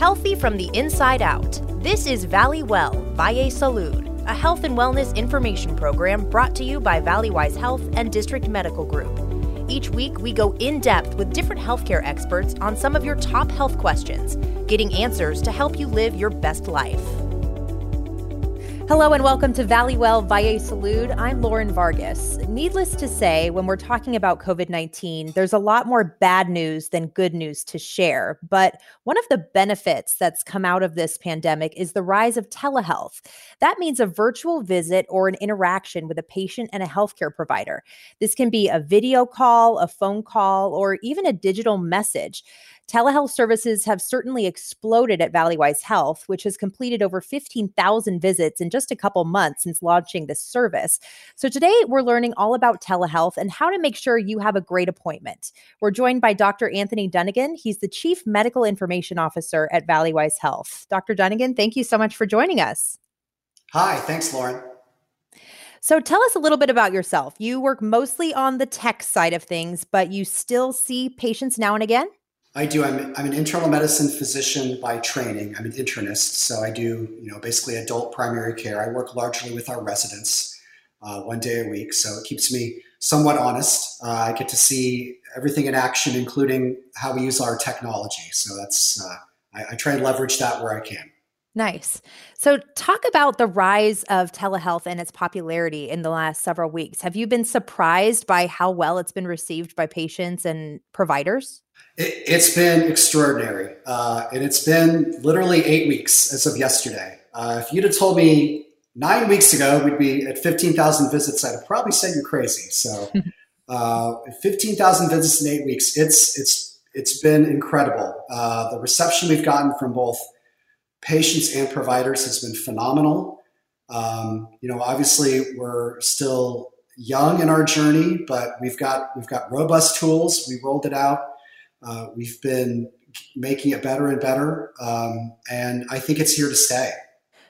Healthy from the inside out. This is Valley Well Valle Salud, a health and wellness information program brought to you by Valleywise Health and District Medical Group. Each week, we go in depth with different healthcare experts on some of your top health questions, getting answers to help you live your best life. Hello and welcome to Valley Well Valle Salud. I'm Lauren Vargas. Needless to say, when we're talking about COVID 19, there's a lot more bad news than good news to share. But one of the benefits that's come out of this pandemic is the rise of telehealth. That means a virtual visit or an interaction with a patient and a healthcare provider. This can be a video call, a phone call, or even a digital message. Telehealth services have certainly exploded at Valleywise Health, which has completed over 15,000 visits in just a couple months since launching this service. So today we're learning all about telehealth and how to make sure you have a great appointment. We're joined by Dr. Anthony Dunnigan. He's the Chief Medical Information Officer at Valleywise Health. Dr. Dunnigan, thank you so much for joining us. Hi, thanks, Lauren. So tell us a little bit about yourself. You work mostly on the tech side of things, but you still see patients now and again? I do. I'm, I'm an internal medicine physician by training. I'm an internist, so I do you know basically adult primary care. I work largely with our residents, uh, one day a week, so it keeps me somewhat honest. Uh, I get to see everything in action, including how we use our technology. So that's uh, I, I try and leverage that where I can. Nice. So, talk about the rise of telehealth and its popularity in the last several weeks. Have you been surprised by how well it's been received by patients and providers? It, has been extraordinary. Uh, and it's been literally eight weeks as of yesterday. Uh, if you'd have told me nine weeks ago we'd be at 15,000 visits, I'd have probably said you're crazy. So, uh, 15,000 visits in eight weeks, it's, it's, it's been incredible. Uh, the reception we've gotten from both patients and providers has been phenomenal. Um, you know, obviously we're still young in our journey, but we've got we've got robust tools. We rolled it out. Uh, we've been making it better and better, um, and I think it's here to stay.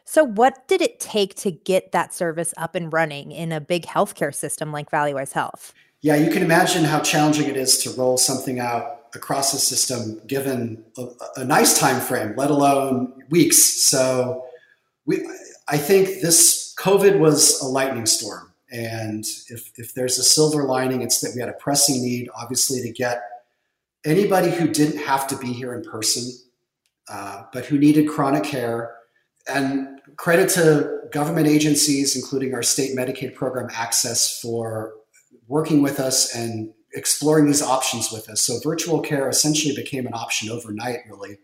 So, what did it take to get that service up and running in a big healthcare system like Valleywise Health? Yeah, you can imagine how challenging it is to roll something out across the system given a, a, nice time frame, let alone weeks. So we, I think this COVID was a lightning storm. And if, if there's a silver lining, it's that we had a pressing need, obviously, to get anybody who didn't have to be here in person, uh, but who needed chronic care. And credit to government agencies, including our state Medicaid program AHCCCS, for working with us and exploring these options with us. So virtual care essentially became an option overnight, really,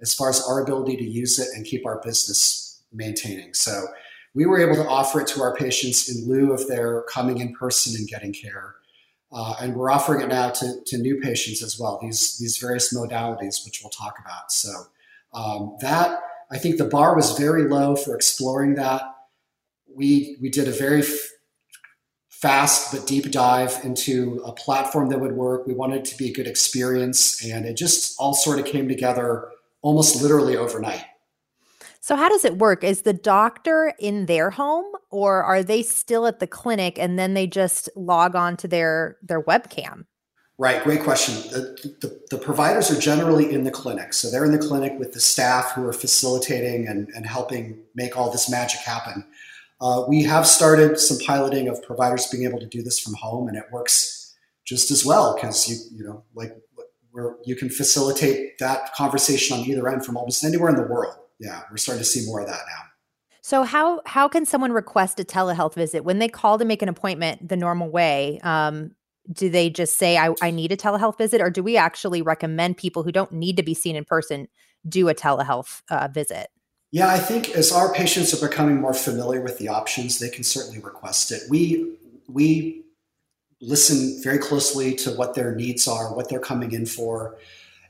as far as our ability to use it and keep our business maintaining. So we were able to offer it to our patients in lieu of their coming in person and getting care. Uh, and we're offering it now to, to new patients as well, these, these various modalities, which we'll talk about. So um, that, I think the bar was very low for exploring that. We, we did a very fast but deep dive into a platform that would work. We wanted it to be a good experience, and it just all sort of came together almost literally overnight. So, how does it work? Is the doctor in their home, or are they still at the clinic and then they just log on to their their webcam? Right, great question. The, the, the, providers are generally in the clinic. So they're in the clinic with the staff who are facilitating and, and helping make all this magic happen. Uh, we have started some piloting of providers being able to do this from home, and it works just as well because you you know like where you can facilitate that conversation on either end from almost anywhere in the world. Yeah, we're starting to see more of that now. So how how can someone request a telehealth visit when they call to make an appointment the normal way? Um, do they just say I, I need a telehealth visit, or do we actually recommend people who don't need to be seen in person do a telehealth uh, visit? Yeah, I think as our patients are becoming more familiar with the options, they can certainly request it. We we listen very closely to what their needs are, what they're coming in for,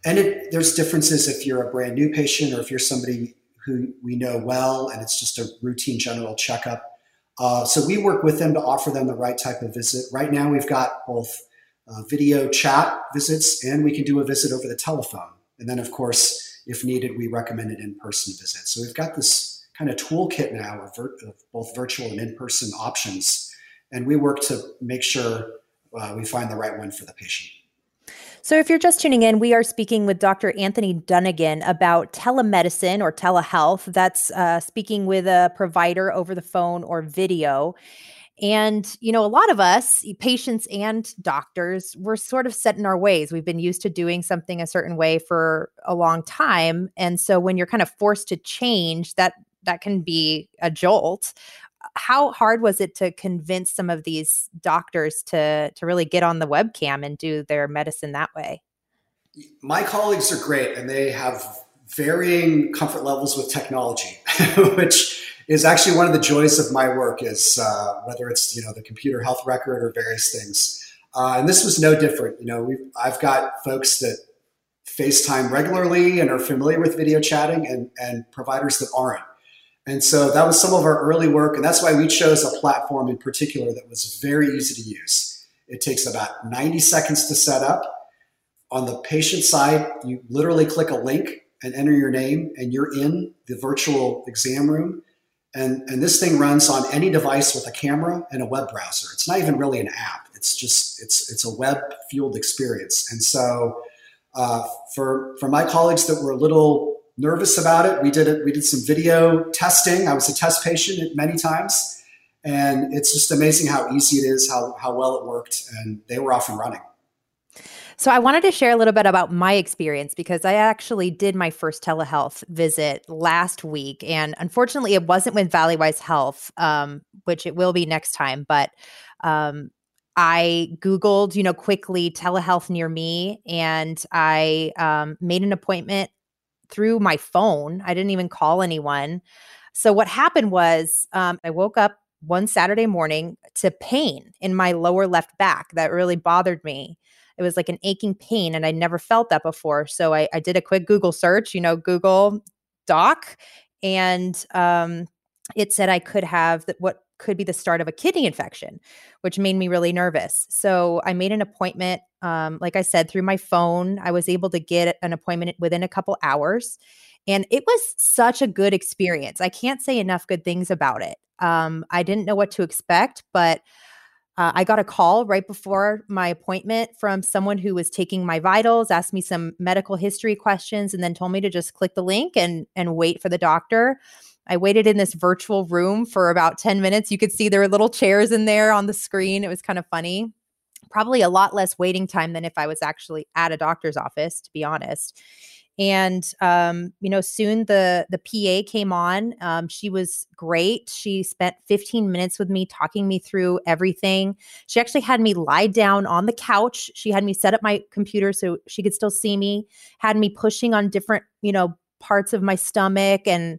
and it, there's differences if you're a brand new patient or if you're somebody who we know well and it's just a routine general checkup. Uh, so we work with them to offer them the right type of visit. Right now, we've got both uh, video chat visits and we can do a visit over the telephone, and then of course if needed, we recommend an in-person visit. So we've got this kind of toolkit now of, vir- of both virtual and in-person options, and we work to make sure uh, we find the right one for the patient. So, if you're just tuning in, we are speaking with Dr. Anthony Dunnigan about telemedicine or telehealth. That's uh, speaking with a provider over the phone or video. And, you know, a lot of us, patients and doctors, we're sort of set in our ways. We've been used to doing something a certain way for a long time. And so when you're kind of forced to change, that that can be a jolt how hard was it to convince some of these doctors to to really get on the webcam and do their medicine that way? My colleagues are great and they have varying comfort levels with technology, which is actually one of the joys of my work is uh, whether it's you know the computer health record or various things. Uh, and this was no different. You know, I've got folks that FaceTime regularly and are familiar with video chatting, and and providers that aren't. And so that was some of our early work. And that's why we chose a platform in particular that was very easy to use. It takes about 90 seconds to set up. On the patient side, you literally click a link and enter your name, and you're in the virtual exam room. And, and this thing runs on any device with a camera and a web browser. It's not even really an app. It's just it's it's a web fueled experience. And so uh, for for my colleagues that were a little nervous about it. We did it. We did some video testing. I was a test patient many times, and it's just amazing how easy it is, how how well it worked, and they were off and running. So I wanted to share a little bit about my experience because I actually did my first telehealth visit last week, and unfortunately, it wasn't with Valleywise Health, um, which it will be next time, but. Um, I Googled, you know, quickly telehealth near me and I um, made an appointment through my phone. I didn't even call anyone. So what happened was um, I woke up one Saturday morning to pain in my lower left back that really bothered me. It was like an aching pain, and I never felt that before. So I, I did a quick Google search, you know, Google Doc, and um, it said I could have what could be the start of a kidney infection, which made me really nervous. So I made an appointment. Um, like I said, through my phone, I was able to get an appointment within a couple hours. And it was such a good experience. I can't say enough good things about it. Um, I didn't know what to expect, but uh, I got a call right before my appointment from someone who was taking my vitals, asked me some medical history questions, and then told me to just click the link and and wait for the doctor. I waited in this virtual room for about 10 minutes. You could see there were little chairs in there on the screen. It was kind of funny. Probably a lot less waiting time than if I was actually at a doctor's office, to be honest. And um, you know, soon the the PA came on. Um, she was great. She spent 15 minutes with me, talking me through everything. She actually had me lie down on the couch. She had me set up my computer so she could still see me. Had me pushing on different, you know, parts of my stomach and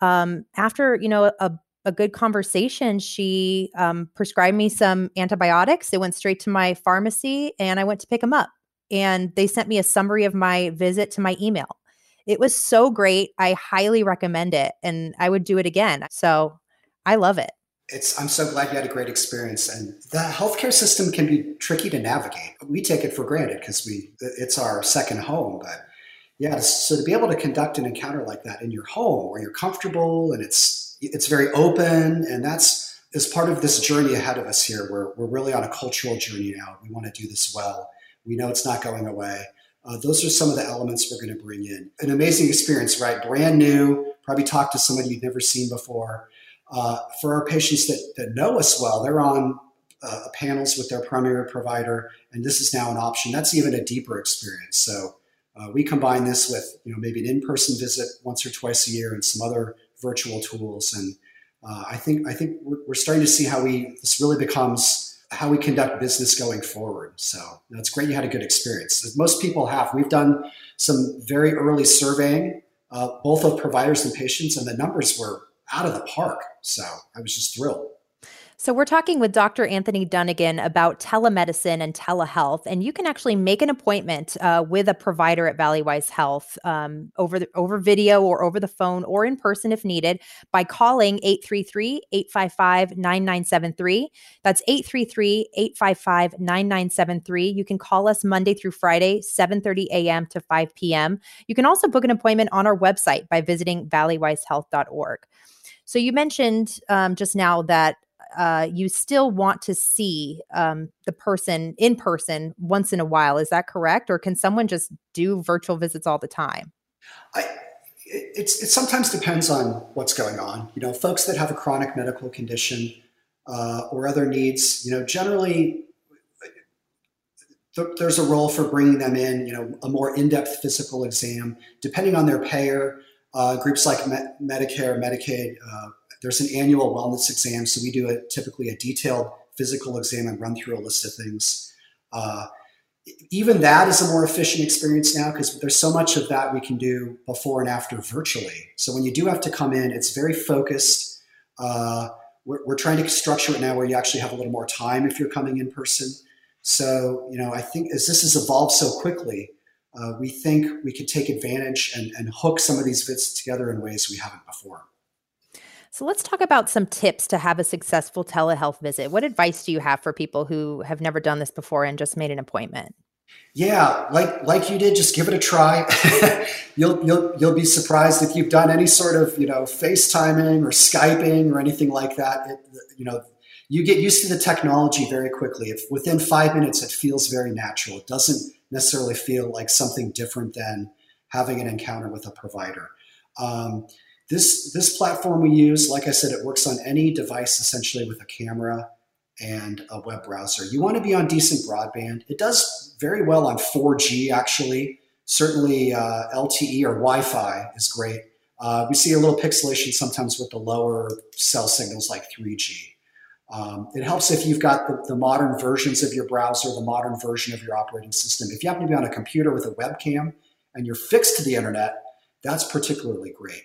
um, after you know a, a good conversation, she um, prescribed me some antibiotics. It went straight to my pharmacy, and I went to pick them up. And they sent me a summary of my visit to my email. It was so great. I highly recommend it, and I would do it again. So I love it. It's, I'm so glad you had a great experience. And the healthcare system can be tricky to navigate. We take it for granted because we it's our second home, but yeah, so to be able to conduct an encounter like that in your home where you're comfortable and it's it's very open and that's is part of this journey ahead of us here. We're, we're really on a cultural journey now. We want to do this well. We know it's not going away. Uh, those are some of the elements we're going to bring in. An amazing experience, right? Brand new, probably talk to somebody you've never seen before. Uh, for our patients that, that know us well, they're on uh, panels with their primary provider, and this is now an option. That's even a deeper experience. So uh, we combine this with you know maybe an in-person visit once or twice a year and some other virtual tools, and uh, I think I think we're, we're, starting to see how we this really becomes how we conduct business going forward. So know, it's great you had a good experience. As most people have, we've done some very early surveying, uh, both of providers and patients, and the numbers were out of the park. So I was just thrilled. So, we're talking with Dr. Anthony Dunnigan about telemedicine and telehealth, and you can actually make an appointment uh, with a provider at Valleywise Health um, over the, over video or over the phone or in person if needed by calling 833-855-9973. That's 833-855-9973. You can call us Monday through Friday, 7:30 a.m. to 5 p.m. You can also book an appointment on our website by visiting valleywisehealth.org. So you mentioned um, just now that uh, you still want to see um, the person in person once in a while. Is that correct? Or can someone just do virtual visits all the time? I, it's, it sometimes depends on what's going on. You know, folks that have a chronic medical condition uh, or other needs, you know, generally th- there's a role for bringing them in, you know, a more in-depth physical exam, depending on their payer. Uh, groups like Me- Medicare, Medicaid, uh, there's an annual wellness exam, so we do a, typically a detailed physical exam and run through a list of things. Uh, even that is a more efficient experience now because there's so much of that we can do before and after virtually. So when you do have to come in, it's very focused. Uh, we're, we're, trying to structure it now where you actually have a little more time if you're coming in person. So, you know, I think as this has evolved so quickly, uh, we think we could take advantage and, and hook some of these bits together in ways we haven't before. So let's talk about some tips to have a successful telehealth visit. What advice do you have for people who have never done this before and just made an appointment? Yeah, like like you did, just give it a try. you'll you'll you'll be surprised if you've done any sort of you know FaceTiming or Skyping or anything like that. It, you know, you get used to the technology very quickly. If within five minutes, it feels very natural. It doesn't necessarily feel like something different than having an encounter with a provider. Um, this this platform we use, like I said, it works on any device essentially with a camera and a web browser. You want to be on decent broadband. It does very well on 4G actually. Certainly uh, LTE or Wi-Fi is great. Uh, we see a little pixelation sometimes with the lower cell signals like 3G. Um, it helps if you've got the, the, modern versions of your browser, the modern version of your operating system. If you happen to be on a computer with a webcam and you're fixed to the internet, that's particularly great.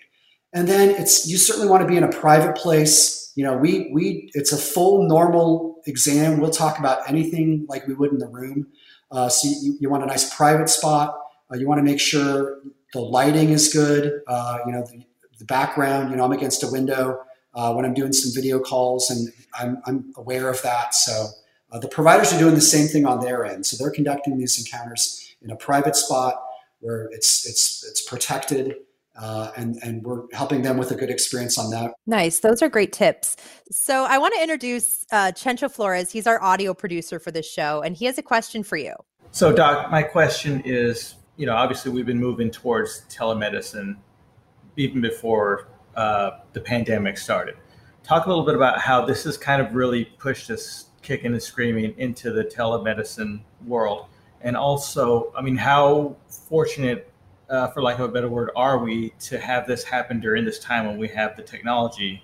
And then it's you certainly want to be in a private place. You know, we we it's a full normal exam. We'll talk about anything like we would in the room. Uh, so you, you, want a nice private spot. Uh, you want to make sure the lighting is good. Uh, you know, the, the, background. You know, I'm against a window uh, when I'm doing some video calls, and I'm, I'm aware of that. So uh, the providers are doing the same thing on their end. So they're conducting these encounters in a private spot where it's it's it's protected uh, and and we're helping them with a good experience on that. Nice, those are great tips. So I want to introduce uh, Chencho Flores. He's our audio producer for this show, and he has a question for you. So, Doc, my question is, you know, obviously we've been moving towards telemedicine even before uh, the pandemic started. Talk a little bit about how this has kind of really pushed us kicking and screaming into the telemedicine world. And also, I mean, how fortunate uh, for lack of a better word, are we to have this happen during this time when we have the technology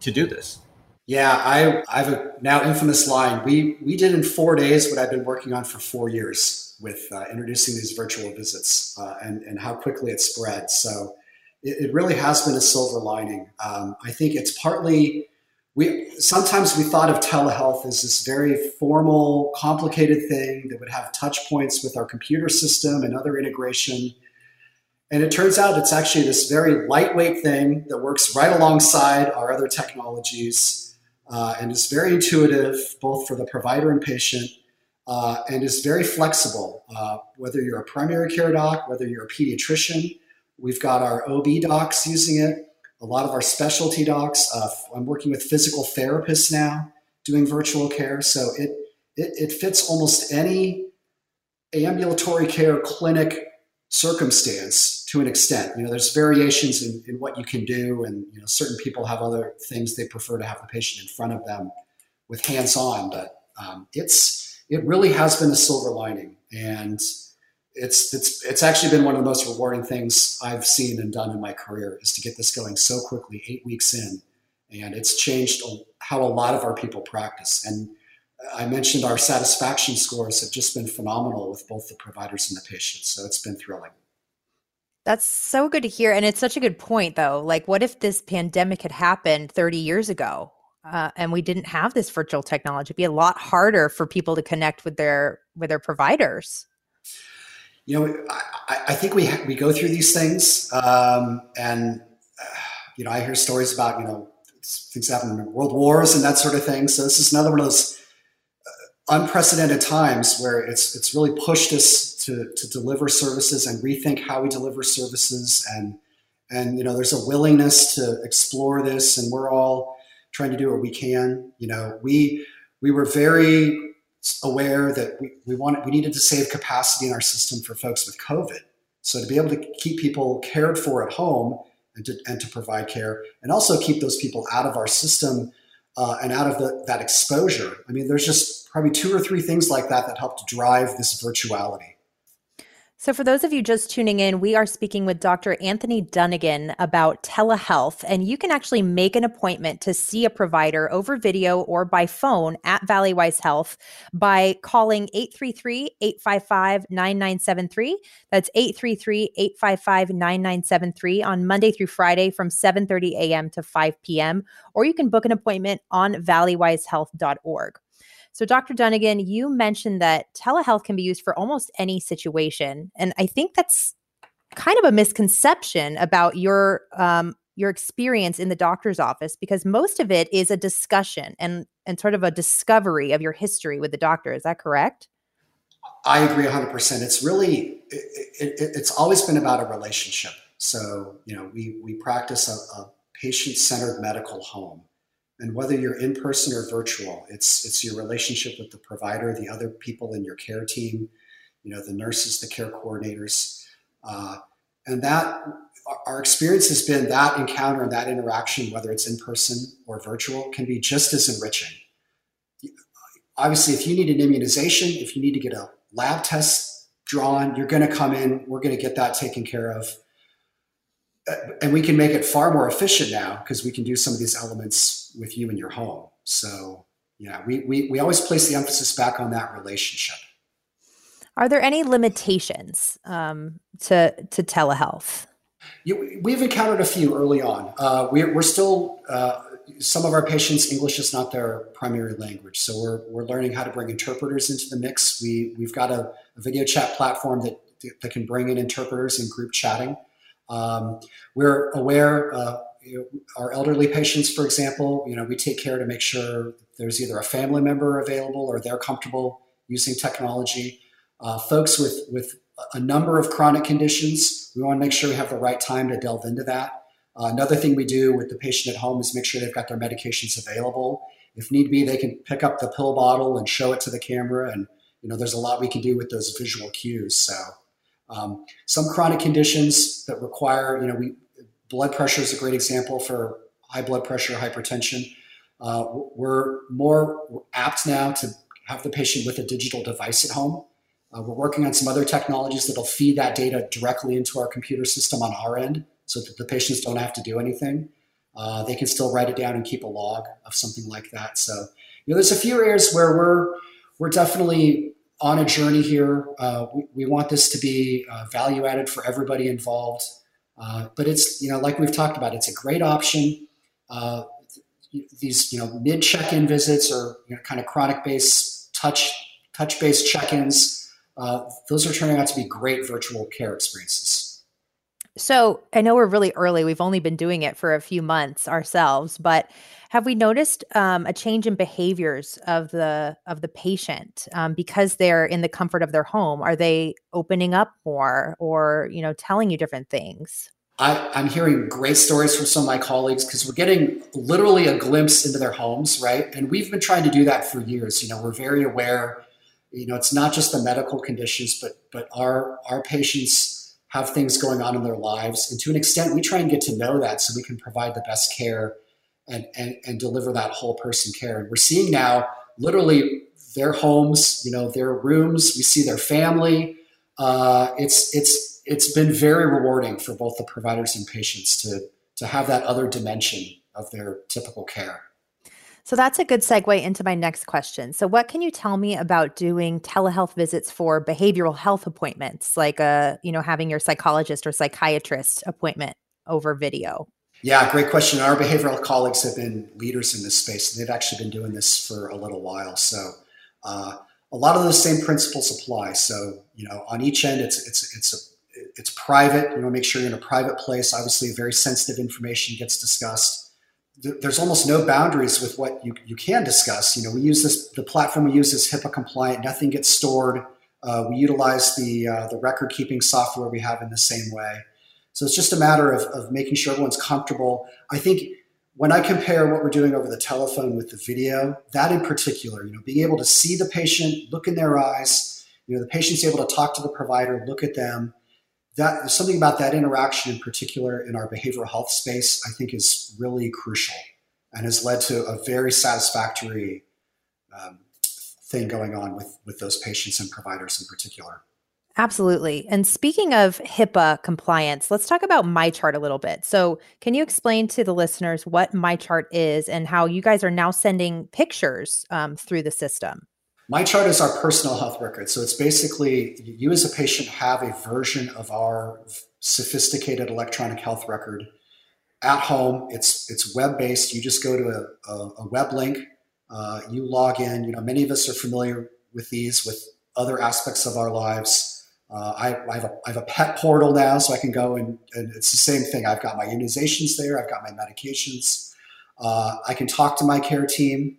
to do this? Yeah, I, I have a now infamous line. We we did in four days what I've been working on for four years with uh, introducing these virtual visits uh, and and how quickly it spread. So it, it really has been a silver lining. Um, I think it's partly we sometimes we thought of telehealth as this very formal, complicated thing that would have touch points with our computer system and other integration and it turns out it's actually this very lightweight thing that works right alongside our other technologies uh, and is very intuitive, both for the provider and patient, uh, and is very flexible. Uh, whether you're a primary care doc, whether you're a pediatrician, we've got our OB docs using it, a lot of our specialty docs. Uh, I'm working with physical therapists now doing virtual care. So it, it, it fits almost any ambulatory care clinic circumstance to an extent. You know, there's variations in, in what you can do, and you know, certain people have other things they prefer to have the patient in front of them with hands-on. But um, it's it really has been a silver lining, and it's it's it's actually been one of the most rewarding things I've seen and done in my career is to get this going so quickly, eight weeks in, and it's changed how a lot of our people practice and I mentioned our satisfaction scores have just been phenomenal with both the providers and the patients. So it's been thrilling. That's so good to hear. And it's such a good point, though. Like, what if this pandemic had happened 30 years ago uh, and we didn't have this virtual technology? It'd be a lot harder for people to connect with their with their providers. You know, I, I think we we go through these things, um, and uh, you know, I hear stories about you know things happen in world wars and that sort of thing. So this is another one of those unprecedented times where it's it's really pushed us to to deliver services and rethink how we deliver services and and you know there's a willingness to explore this and we're all trying to do what we can. You know, we we were very aware that we, we wanted we needed to save capacity in our system for folks with COVID. So to be able to keep people cared for at home and to, and to provide care, and also keep those people out of our system uh, and out of the, that exposure. I mean, there's just probably two or three things like that that help to drive this virtuality. So, for those of you just tuning in, we are speaking with Dr. Anthony Dunnigan about telehealth. And you can actually make an appointment to see a provider over video or by phone at Valleywise Health by calling 833 855 9973. That's 833 855 9973 on Monday through Friday from 7 30 a.m. to 5 p.m. Or you can book an appointment on valleywisehealth.org. So, Dr. Dunnigan, you mentioned that telehealth can be used for almost any situation. And I think that's kind of a misconception about your um, your experience in the doctor's office because most of it is a discussion and and sort of a discovery of your history with the doctor. Is that correct? I agree 100%. It's really it, it, it's always been about a relationship. So, you know, we we practice a, a patient-centered medical home and whether you're in person or virtual it's it's your relationship with the provider the other people in your care team you know the nurses the care coordinators. Uh, and that our experience has been that encounter and that interaction whether it's in person or virtual can be just as enriching. Obviously if you need an immunization if you need to get a lab test drawn you're going to come in we're going to get that taken care of and we can make it far more efficient now because we can do some of these elements with you in your home. So yeah, we, we, we always place the emphasis back on that relationship. Are there any limitations um, to, to telehealth? You, we've encountered a few early on. Uh, we're, we're still, uh, some of our patients, English is not their primary language. So we're, we're learning how to bring interpreters into the mix. We, we've got a, a video chat platform that, that can bring in interpreters and group chatting. Um, we're aware, uh, you know, our elderly patients, for example, you know, we take care to make sure there's either a family member available or they're comfortable using technology. Uh, folks with with a number of chronic conditions, we want to make sure we have the right time to delve into that. Uh, another thing we do with the patient at home is make sure they've got their medications available. If need be, they can pick up the pill bottle and show it to the camera. And you know, there's a lot we can do with those visual cues. So um, some chronic conditions that require, you know, we, blood pressure is a great example for high blood pressure, hypertension. Uh, we're more apt now to have the patient with a digital device at home. Uh, we're working on some other technologies that'll feed that data directly into our computer system on our end so that the patients don't have to do anything. Uh, they can still write it down and keep a log of something like that. So, you know, there's a few areas where we're we're definitely on a journey here. Uh, we, we, want this to be uh, value added for everybody involved. Uh, but it's, you know, like we've talked about, it's a great option. Uh, these, you know, mid check-in visits or you know, kind of chronic based touch, touch-based check-ins, uh, those are turning out to be great virtual care experiences. So I know we're really early. We've only been doing it for a few months ourselves, but have we noticed um, a change in behaviors of the of the patient um, because they're in the comfort of their home? Are they opening up more, or you know, telling you different things? I, I'm hearing great stories from some of my colleagues because we're getting literally a glimpse into their homes, right? And we've been trying to do that for years. You know, we're very aware. You know, it's not just the medical conditions, but but our our patients have things going on in their lives, and to an extent, we try and get to know that so we can provide the best care and, and, and deliver that whole person care. And we're seeing now literally their homes, you know, their rooms, we see their family. Uh, it's, it's, it's been very rewarding for both the providers and patients to, to have that other dimension of their typical care. So that's a good segue into my next question. So, what can you tell me about doing telehealth visits for behavioral health appointments, like a uh, you know having your psychologist or psychiatrist appointment over video? Yeah, great question. Our behavioral colleagues have been leaders in this space. They've actually been doing this for a little while. So uh, a lot of those same principles apply. So you know, on each end, it's it's it's a it's private. You know, make sure you're in a private place. Obviously, very sensitive information gets discussed. There's almost no boundaries with what you, you can discuss. You know, we use this the platform we use is HIPAA compliant. Nothing gets stored. Uh, we utilize the uh, the record keeping software we have in the same way. So it's just a matter of, of making sure everyone's comfortable. I think when I compare what we're doing over the telephone with the video, that in particular, you know, being able to see the patient, look in their eyes, you know, the patient's able to talk to the provider, look at them. That something about that interaction in particular in our behavioral health space, I think is really crucial and has led to a very satisfactory um, thing going on with, with those patients and providers in particular. Absolutely. And speaking of HIPAA compliance, let's talk about MyChart a little bit. So, can you explain to the listeners what MyChart is and how you guys are now sending pictures um, through the system? MyChart is our personal health record. So, it's basically you as a patient have a version of our sophisticated electronic health record at home. It's it's web based. You just go to a, a, a web link. Uh, you log in. You know, many of us are familiar with these with other aspects of our lives uh, I, I, have a, I, have a, pet portal now, so I can go and, and, it's the same thing. I've got my immunizations there, I've got my medications. Uh, I can talk to my care team.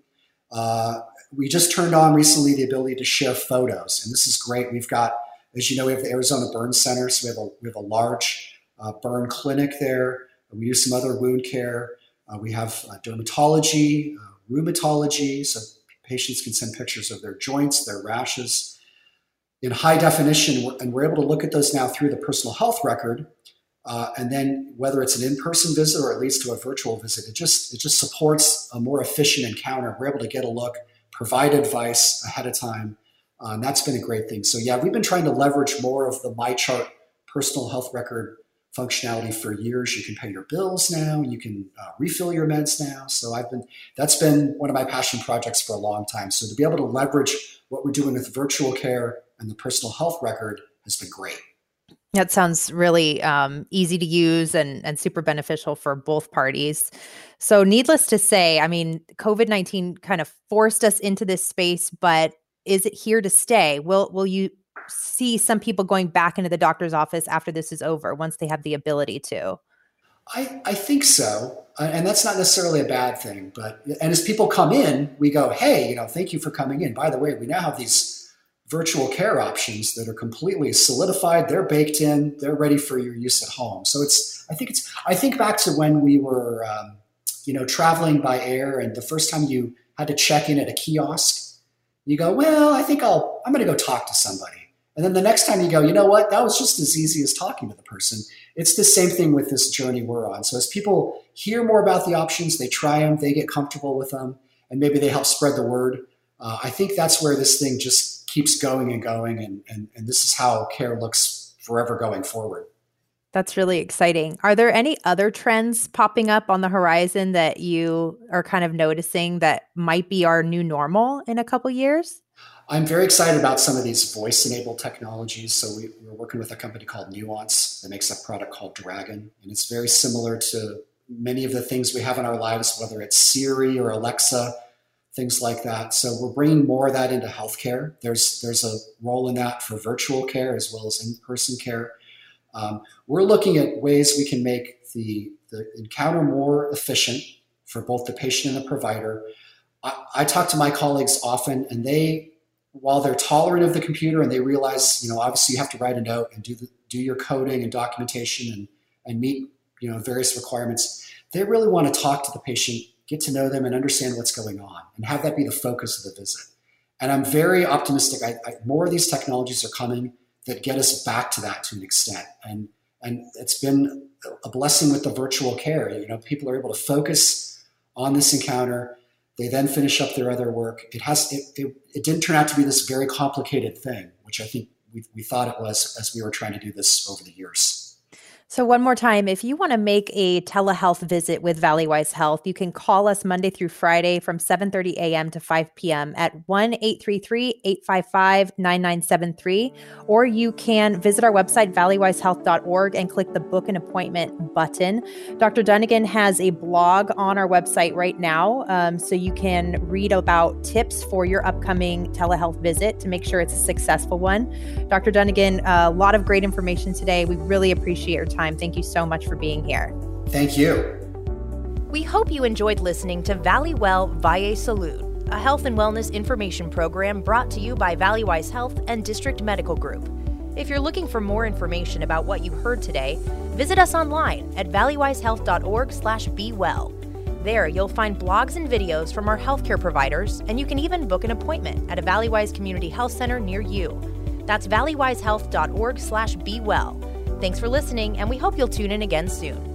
Uh, we just turned on recently the ability to share photos, and this is great. We've got, as you know, we have the Arizona Burn Center, so we have a, we have a large uh, burn clinic there. We do some other wound care. Uh, we have uh, dermatology, rheumatology, so patients can send pictures of their joints, their rashes in high definition, and we're able to look at those now through the personal health record. Uh, and then whether it's an in-person visit or it leads to a virtual visit, it just it just supports a more efficient encounter. We're able to get a look, provide advice ahead of time, uh, and that's been a great thing. So yeah, we've been trying to leverage more of the MyChart personal health record functionality for years. You can pay your bills now. You can uh, refill your meds now. So I've been that's been one of my passion projects for a long time. So to be able to leverage what we're doing with virtual care and the personal health record has been great. That sounds really um, easy to use and, and super beneficial for both parties. So, needless to say, I mean, COVID 19 kind of forced us into this space, but is it here to stay? Will, will you see some people going back into the doctor's office after this is over once they have the ability to? I, I think so. Uh, and that's not necessarily a bad thing. But, and as people come in, we go, hey, you know, thank you for coming in. By the way, we now have these virtual care options that are completely solidified. They're baked in. They're ready for your use at home. So it's. I think it's. I think back to when we were, um, you know, traveling by air, and the first time you had to check in at a kiosk, you go, well, I think I'll. I'm going to go talk to somebody. And then the next time you go, you know what? That was just as easy as talking to the person. It's the same thing with this journey we're on. So as people hear more about the options, they try them, they get comfortable with them, and maybe they help spread the word. Uh, I think that's where this thing just keeps going and going. And, and, and this is how care looks forever going forward. That's really exciting. Are there any other trends popping up on the horizon that you are kind of noticing that might be our new normal in a couple years? I'm very excited about some of these voice enabled technologies. So, we, are working with a company called Nuance that makes a product called Dragon. And it's very similar to many of the things we have in our lives, whether it's Siri or Alexa things like that. So we're bringing more of that into healthcare. There's there's a role in that for virtual care as well as in-person care. Um, we're looking at ways we can make the, the encounter more efficient for both the patient and the provider. I, I talk to my colleagues often, and they, while they're tolerant of the computer and they realize, you know, obviously you have to write a note and do the, do your coding and documentation and and meet you know various requirements. They really want to talk to the patient get to know them and understand what's going on and have that be the focus of the visit. And I'm very optimistic. I, I, more of these technologies are coming that get us back to that to an extent. And, and it's been a blessing with the virtual care. You know, people are able to focus on this encounter. They then finish up their other work. It has it, it, it didn't turn out to be this very complicated thing, which I think we, we thought it was as we were trying to do this over the years. So, one more time, if you want to make a telehealth visit with Valleywise Health, you can call us Monday through Friday from 7:30 a.m. to 5 p.m. at 1-833-855-9973, or you can visit our website valleywisehealth.org and click the book an appointment button. Dr. Dunnigan has a blog on our website right now, um, so you can read about tips for your upcoming telehealth visit to make sure it's a successful one. Dr. Dunnigan, a lot of great information today. We really appreciate your time time. Thank you so much for being here. Thank you. We hope you enjoyed listening to Valley Well Valle Salud, a health and wellness information program brought to you by Valleywise Health and District Medical Group. If you're looking for more information about what you heard today, visit us online at valleywisehealth.org/bewell. There, you'll find blogs and videos from our healthcare providers, and you can even book an appointment at a Valleywise Community Health Center near you. That's valleywisehealth.org/bewell. Thanks for listening, and we hope you'll tune in again soon.